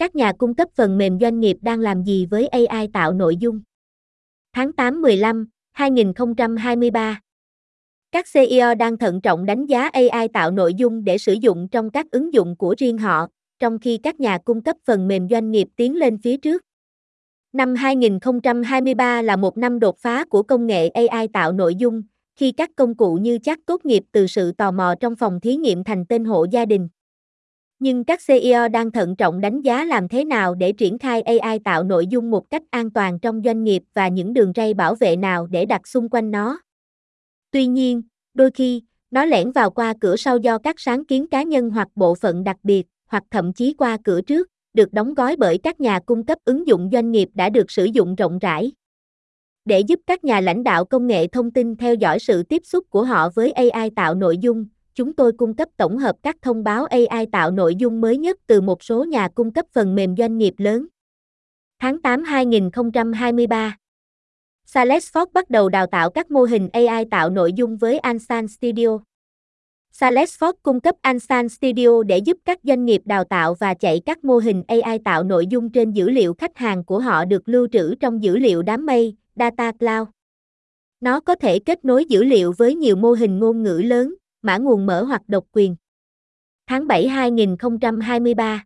Các nhà cung cấp phần mềm doanh nghiệp đang làm gì với AI tạo nội dung? Tháng 8 15, 2023 Các CEO đang thận trọng đánh giá AI tạo nội dung để sử dụng trong các ứng dụng của riêng họ, trong khi các nhà cung cấp phần mềm doanh nghiệp tiến lên phía trước. Năm 2023 là một năm đột phá của công nghệ AI tạo nội dung, khi các công cụ như chat tốt nghiệp từ sự tò mò trong phòng thí nghiệm thành tên hộ gia đình. Nhưng các CEO đang thận trọng đánh giá làm thế nào để triển khai AI tạo nội dung một cách an toàn trong doanh nghiệp và những đường ray bảo vệ nào để đặt xung quanh nó. Tuy nhiên, đôi khi, nó lẻn vào qua cửa sau do các sáng kiến cá nhân hoặc bộ phận đặc biệt, hoặc thậm chí qua cửa trước, được đóng gói bởi các nhà cung cấp ứng dụng doanh nghiệp đã được sử dụng rộng rãi. Để giúp các nhà lãnh đạo công nghệ thông tin theo dõi sự tiếp xúc của họ với AI tạo nội dung, chúng tôi cung cấp tổng hợp các thông báo AI tạo nội dung mới nhất từ một số nhà cung cấp phần mềm doanh nghiệp lớn. Tháng 8 2023 Salesforce bắt đầu đào tạo các mô hình AI tạo nội dung với Ansan Studio. Salesforce cung cấp Ansan Studio để giúp các doanh nghiệp đào tạo và chạy các mô hình AI tạo nội dung trên dữ liệu khách hàng của họ được lưu trữ trong dữ liệu đám mây, Data Cloud. Nó có thể kết nối dữ liệu với nhiều mô hình ngôn ngữ lớn, mã nguồn mở hoặc độc quyền. Tháng 7 2023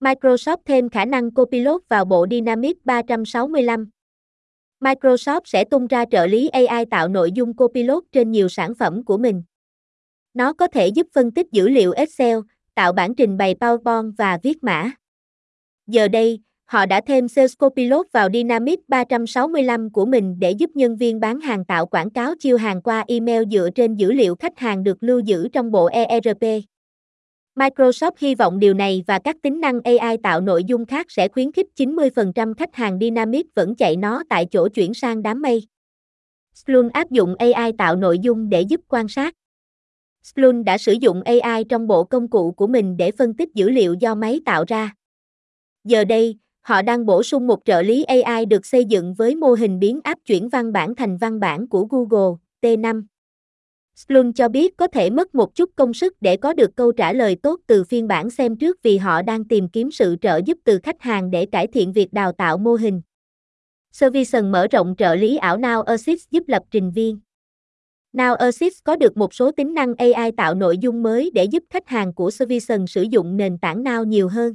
Microsoft thêm khả năng Copilot vào bộ Dynamics 365. Microsoft sẽ tung ra trợ lý AI tạo nội dung Copilot trên nhiều sản phẩm của mình. Nó có thể giúp phân tích dữ liệu Excel, tạo bản trình bày PowerPoint và viết mã. Giờ đây, họ đã thêm Sales Copilot vào Dynamics 365 của mình để giúp nhân viên bán hàng tạo quảng cáo chiêu hàng qua email dựa trên dữ liệu khách hàng được lưu giữ trong bộ ERP. Microsoft hy vọng điều này và các tính năng AI tạo nội dung khác sẽ khuyến khích 90% khách hàng Dynamics vẫn chạy nó tại chỗ chuyển sang đám mây. Splunk áp dụng AI tạo nội dung để giúp quan sát. Splunk đã sử dụng AI trong bộ công cụ của mình để phân tích dữ liệu do máy tạo ra. Giờ đây, họ đang bổ sung một trợ lý AI được xây dựng với mô hình biến áp chuyển văn bản thành văn bản của Google, T5. Splunk cho biết có thể mất một chút công sức để có được câu trả lời tốt từ phiên bản xem trước vì họ đang tìm kiếm sự trợ giúp từ khách hàng để cải thiện việc đào tạo mô hình. Servison mở rộng trợ lý ảo Now Assist giúp lập trình viên. Now Assist có được một số tính năng AI tạo nội dung mới để giúp khách hàng của Servison sử dụng nền tảng Now nhiều hơn.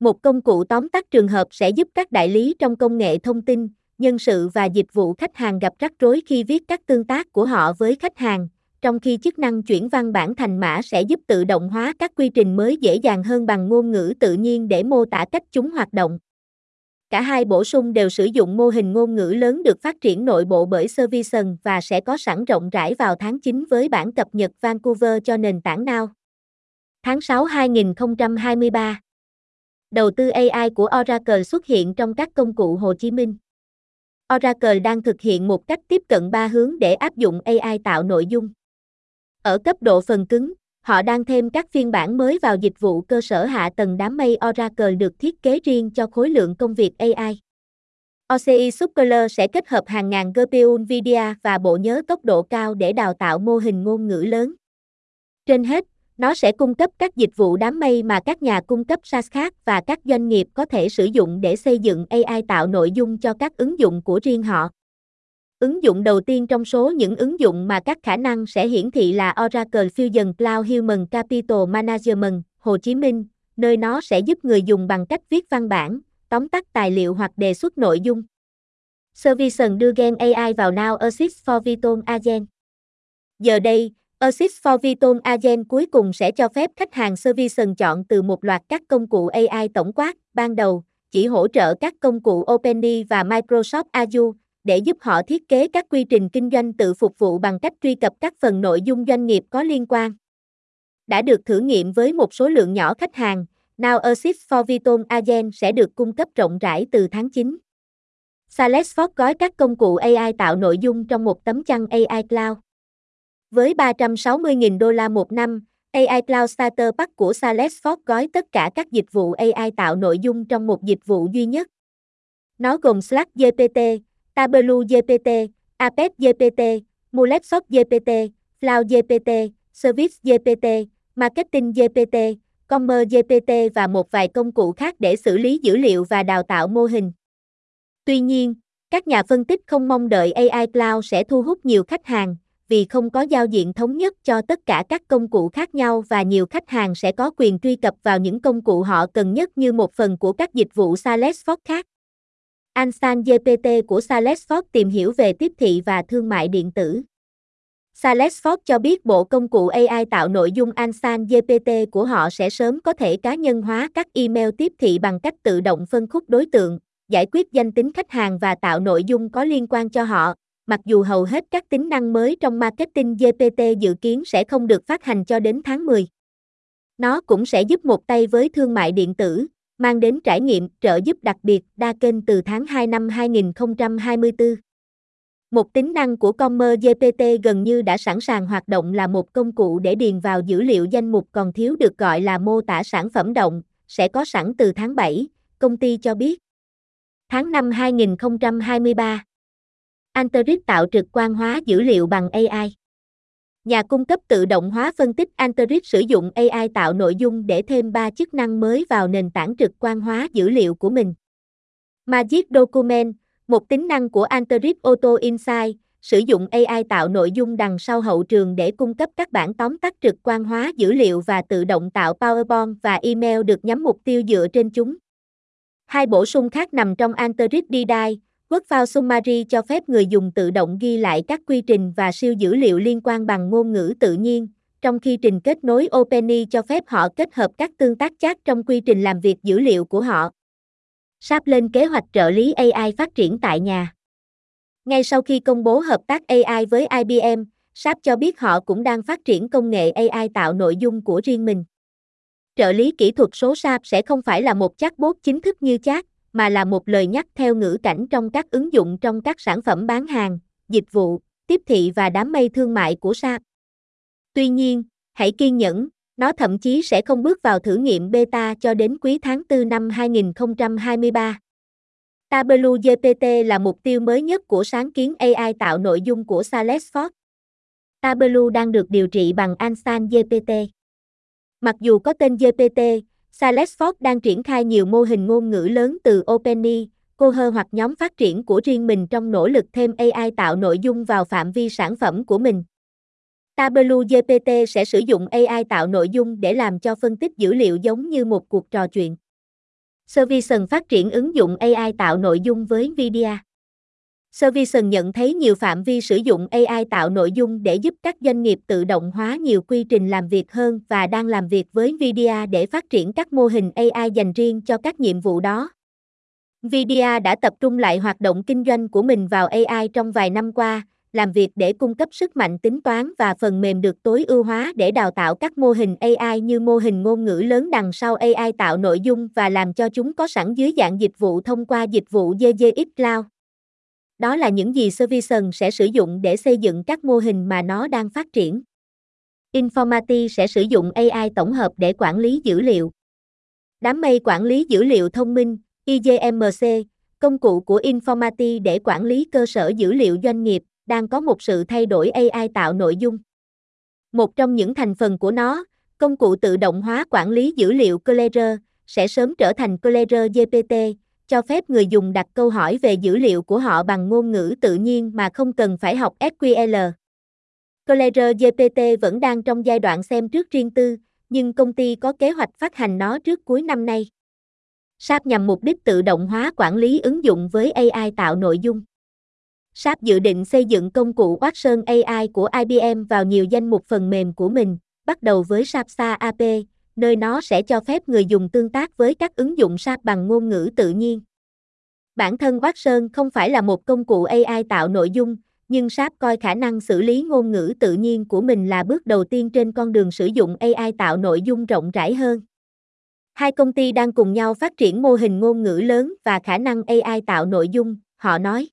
Một công cụ tóm tắt trường hợp sẽ giúp các đại lý trong công nghệ thông tin, nhân sự và dịch vụ khách hàng gặp rắc rối khi viết các tương tác của họ với khách hàng, trong khi chức năng chuyển văn bản thành mã sẽ giúp tự động hóa các quy trình mới dễ dàng hơn bằng ngôn ngữ tự nhiên để mô tả cách chúng hoạt động. Cả hai bổ sung đều sử dụng mô hình ngôn ngữ lớn được phát triển nội bộ bởi Servison và sẽ có sẵn rộng rãi vào tháng 9 với bản cập nhật Vancouver cho nền tảng Now. Tháng 6 2023 Đầu tư AI của Oracle xuất hiện trong các công cụ Hồ Chí Minh. Oracle đang thực hiện một cách tiếp cận ba hướng để áp dụng AI tạo nội dung. Ở cấp độ phần cứng, họ đang thêm các phiên bản mới vào dịch vụ cơ sở hạ tầng đám mây Oracle được thiết kế riêng cho khối lượng công việc AI. OCI Superler sẽ kết hợp hàng ngàn GPU NVIDIA và bộ nhớ tốc độ cao để đào tạo mô hình ngôn ngữ lớn. Trên hết, nó sẽ cung cấp các dịch vụ đám mây mà các nhà cung cấp SaaS khác và các doanh nghiệp có thể sử dụng để xây dựng AI tạo nội dung cho các ứng dụng của riêng họ. Ứng dụng đầu tiên trong số những ứng dụng mà các khả năng sẽ hiển thị là Oracle Fusion Cloud Human Capital Management, Hồ Chí Minh, nơi nó sẽ giúp người dùng bằng cách viết văn bản, tóm tắt tài liệu hoặc đề xuất nội dung. Servison đưa Gen AI vào Now Assist for Viton Agent. Giờ đây, Assist for Viton Agent cuối cùng sẽ cho phép khách hàng service chọn từ một loạt các công cụ AI tổng quát, ban đầu, chỉ hỗ trợ các công cụ OpenAI và Microsoft Azure, để giúp họ thiết kế các quy trình kinh doanh tự phục vụ bằng cách truy cập các phần nội dung doanh nghiệp có liên quan. Đã được thử nghiệm với một số lượng nhỏ khách hàng, Now Assist for Viton Agent sẽ được cung cấp rộng rãi từ tháng 9. Salesforce gói các công cụ AI tạo nội dung trong một tấm chăn AI Cloud. Với 360.000 đô la một năm, AI Cloud Starter Pack của Salesforce gói tất cả các dịch vụ AI tạo nội dung trong một dịch vụ duy nhất. Nó gồm Slack GPT, Tableau GPT, Apex GPT, MuleSoft GPT, Cloud GPT, Service GPT, Marketing GPT, Commerce GPT và một vài công cụ khác để xử lý dữ liệu và đào tạo mô hình. Tuy nhiên, các nhà phân tích không mong đợi AI Cloud sẽ thu hút nhiều khách hàng, vì không có giao diện thống nhất cho tất cả các công cụ khác nhau và nhiều khách hàng sẽ có quyền truy cập vào những công cụ họ cần nhất như một phần của các dịch vụ Salesforce khác. Ansan GPT của Salesforce tìm hiểu về tiếp thị và thương mại điện tử. Salesforce cho biết bộ công cụ AI tạo nội dung Ansan GPT của họ sẽ sớm có thể cá nhân hóa các email tiếp thị bằng cách tự động phân khúc đối tượng, giải quyết danh tính khách hàng và tạo nội dung có liên quan cho họ, mặc dù hầu hết các tính năng mới trong Marketing GPT dự kiến sẽ không được phát hành cho đến tháng 10. Nó cũng sẽ giúp một tay với thương mại điện tử, mang đến trải nghiệm trợ giúp đặc biệt đa kênh từ tháng 2 năm 2024. Một tính năng của Commer GPT gần như đã sẵn sàng hoạt động là một công cụ để điền vào dữ liệu danh mục còn thiếu được gọi là mô tả sản phẩm động, sẽ có sẵn từ tháng 7, công ty cho biết. Tháng 5 2023 Anterip tạo trực quan hóa dữ liệu bằng AI. Nhà cung cấp tự động hóa phân tích Anterip sử dụng AI tạo nội dung để thêm 3 chức năng mới vào nền tảng trực quan hóa dữ liệu của mình. Magic Document, một tính năng của Anterip Auto Insight, sử dụng AI tạo nội dung đằng sau hậu trường để cung cấp các bản tóm tắt trực quan hóa dữ liệu và tự động tạo PowerPoint và email được nhắm mục tiêu dựa trên chúng. Hai bổ sung khác nằm trong Anterip DDI, Workflow Summary cho phép người dùng tự động ghi lại các quy trình và siêu dữ liệu liên quan bằng ngôn ngữ tự nhiên, trong khi trình kết nối OpenAI cho phép họ kết hợp các tương tác chat trong quy trình làm việc dữ liệu của họ. SAP lên kế hoạch trợ lý AI phát triển tại nhà. Ngay sau khi công bố hợp tác AI với IBM, SAP cho biết họ cũng đang phát triển công nghệ AI tạo nội dung của riêng mình. Trợ lý kỹ thuật số SAP sẽ không phải là một chatbot chính thức như chat, mà là một lời nhắc theo ngữ cảnh trong các ứng dụng trong các sản phẩm bán hàng, dịch vụ, tiếp thị và đám mây thương mại của SAP. Tuy nhiên, hãy kiên nhẫn, nó thậm chí sẽ không bước vào thử nghiệm beta cho đến quý tháng 4 năm 2023. Tableau GPT là mục tiêu mới nhất của sáng kiến AI tạo nội dung của Salesforce. Tableau đang được điều trị bằng Ansan GPT. Mặc dù có tên GPT, Salesforce đang triển khai nhiều mô hình ngôn ngữ lớn từ OpenAI, Coher hoặc nhóm phát triển của riêng mình trong nỗ lực thêm AI tạo nội dung vào phạm vi sản phẩm của mình. Tableau GPT sẽ sử dụng AI tạo nội dung để làm cho phân tích dữ liệu giống như một cuộc trò chuyện. Servison phát triển ứng dụng AI tạo nội dung với NVIDIA. Servison nhận thấy nhiều phạm vi sử dụng AI tạo nội dung để giúp các doanh nghiệp tự động hóa nhiều quy trình làm việc hơn và đang làm việc với NVIDIA để phát triển các mô hình AI dành riêng cho các nhiệm vụ đó. NVIDIA đã tập trung lại hoạt động kinh doanh của mình vào AI trong vài năm qua, làm việc để cung cấp sức mạnh tính toán và phần mềm được tối ưu hóa để đào tạo các mô hình AI như mô hình ngôn ngữ lớn đằng sau AI tạo nội dung và làm cho chúng có sẵn dưới dạng dịch vụ thông qua dịch vụ GGX Cloud. Đó là những gì Servison sẽ sử dụng để xây dựng các mô hình mà nó đang phát triển. Informati sẽ sử dụng AI tổng hợp để quản lý dữ liệu. Đám mây quản lý dữ liệu thông minh, IGMC, công cụ của Informati để quản lý cơ sở dữ liệu doanh nghiệp, đang có một sự thay đổi AI tạo nội dung. Một trong những thành phần của nó, công cụ tự động hóa quản lý dữ liệu Clearer, sẽ sớm trở thành Clearer GPT, cho phép người dùng đặt câu hỏi về dữ liệu của họ bằng ngôn ngữ tự nhiên mà không cần phải học SQL. Clever GPT vẫn đang trong giai đoạn xem trước riêng tư, nhưng công ty có kế hoạch phát hành nó trước cuối năm nay. SAP nhằm mục đích tự động hóa quản lý ứng dụng với AI tạo nội dung. SAP dự định xây dựng công cụ Watson AI của IBM vào nhiều danh mục phần mềm của mình, bắt đầu với SAP SAP AP, nơi nó sẽ cho phép người dùng tương tác với các ứng dụng SAP bằng ngôn ngữ tự nhiên. Bản thân Watson không phải là một công cụ AI tạo nội dung, nhưng SAP coi khả năng xử lý ngôn ngữ tự nhiên của mình là bước đầu tiên trên con đường sử dụng AI tạo nội dung rộng rãi hơn. Hai công ty đang cùng nhau phát triển mô hình ngôn ngữ lớn và khả năng AI tạo nội dung, họ nói.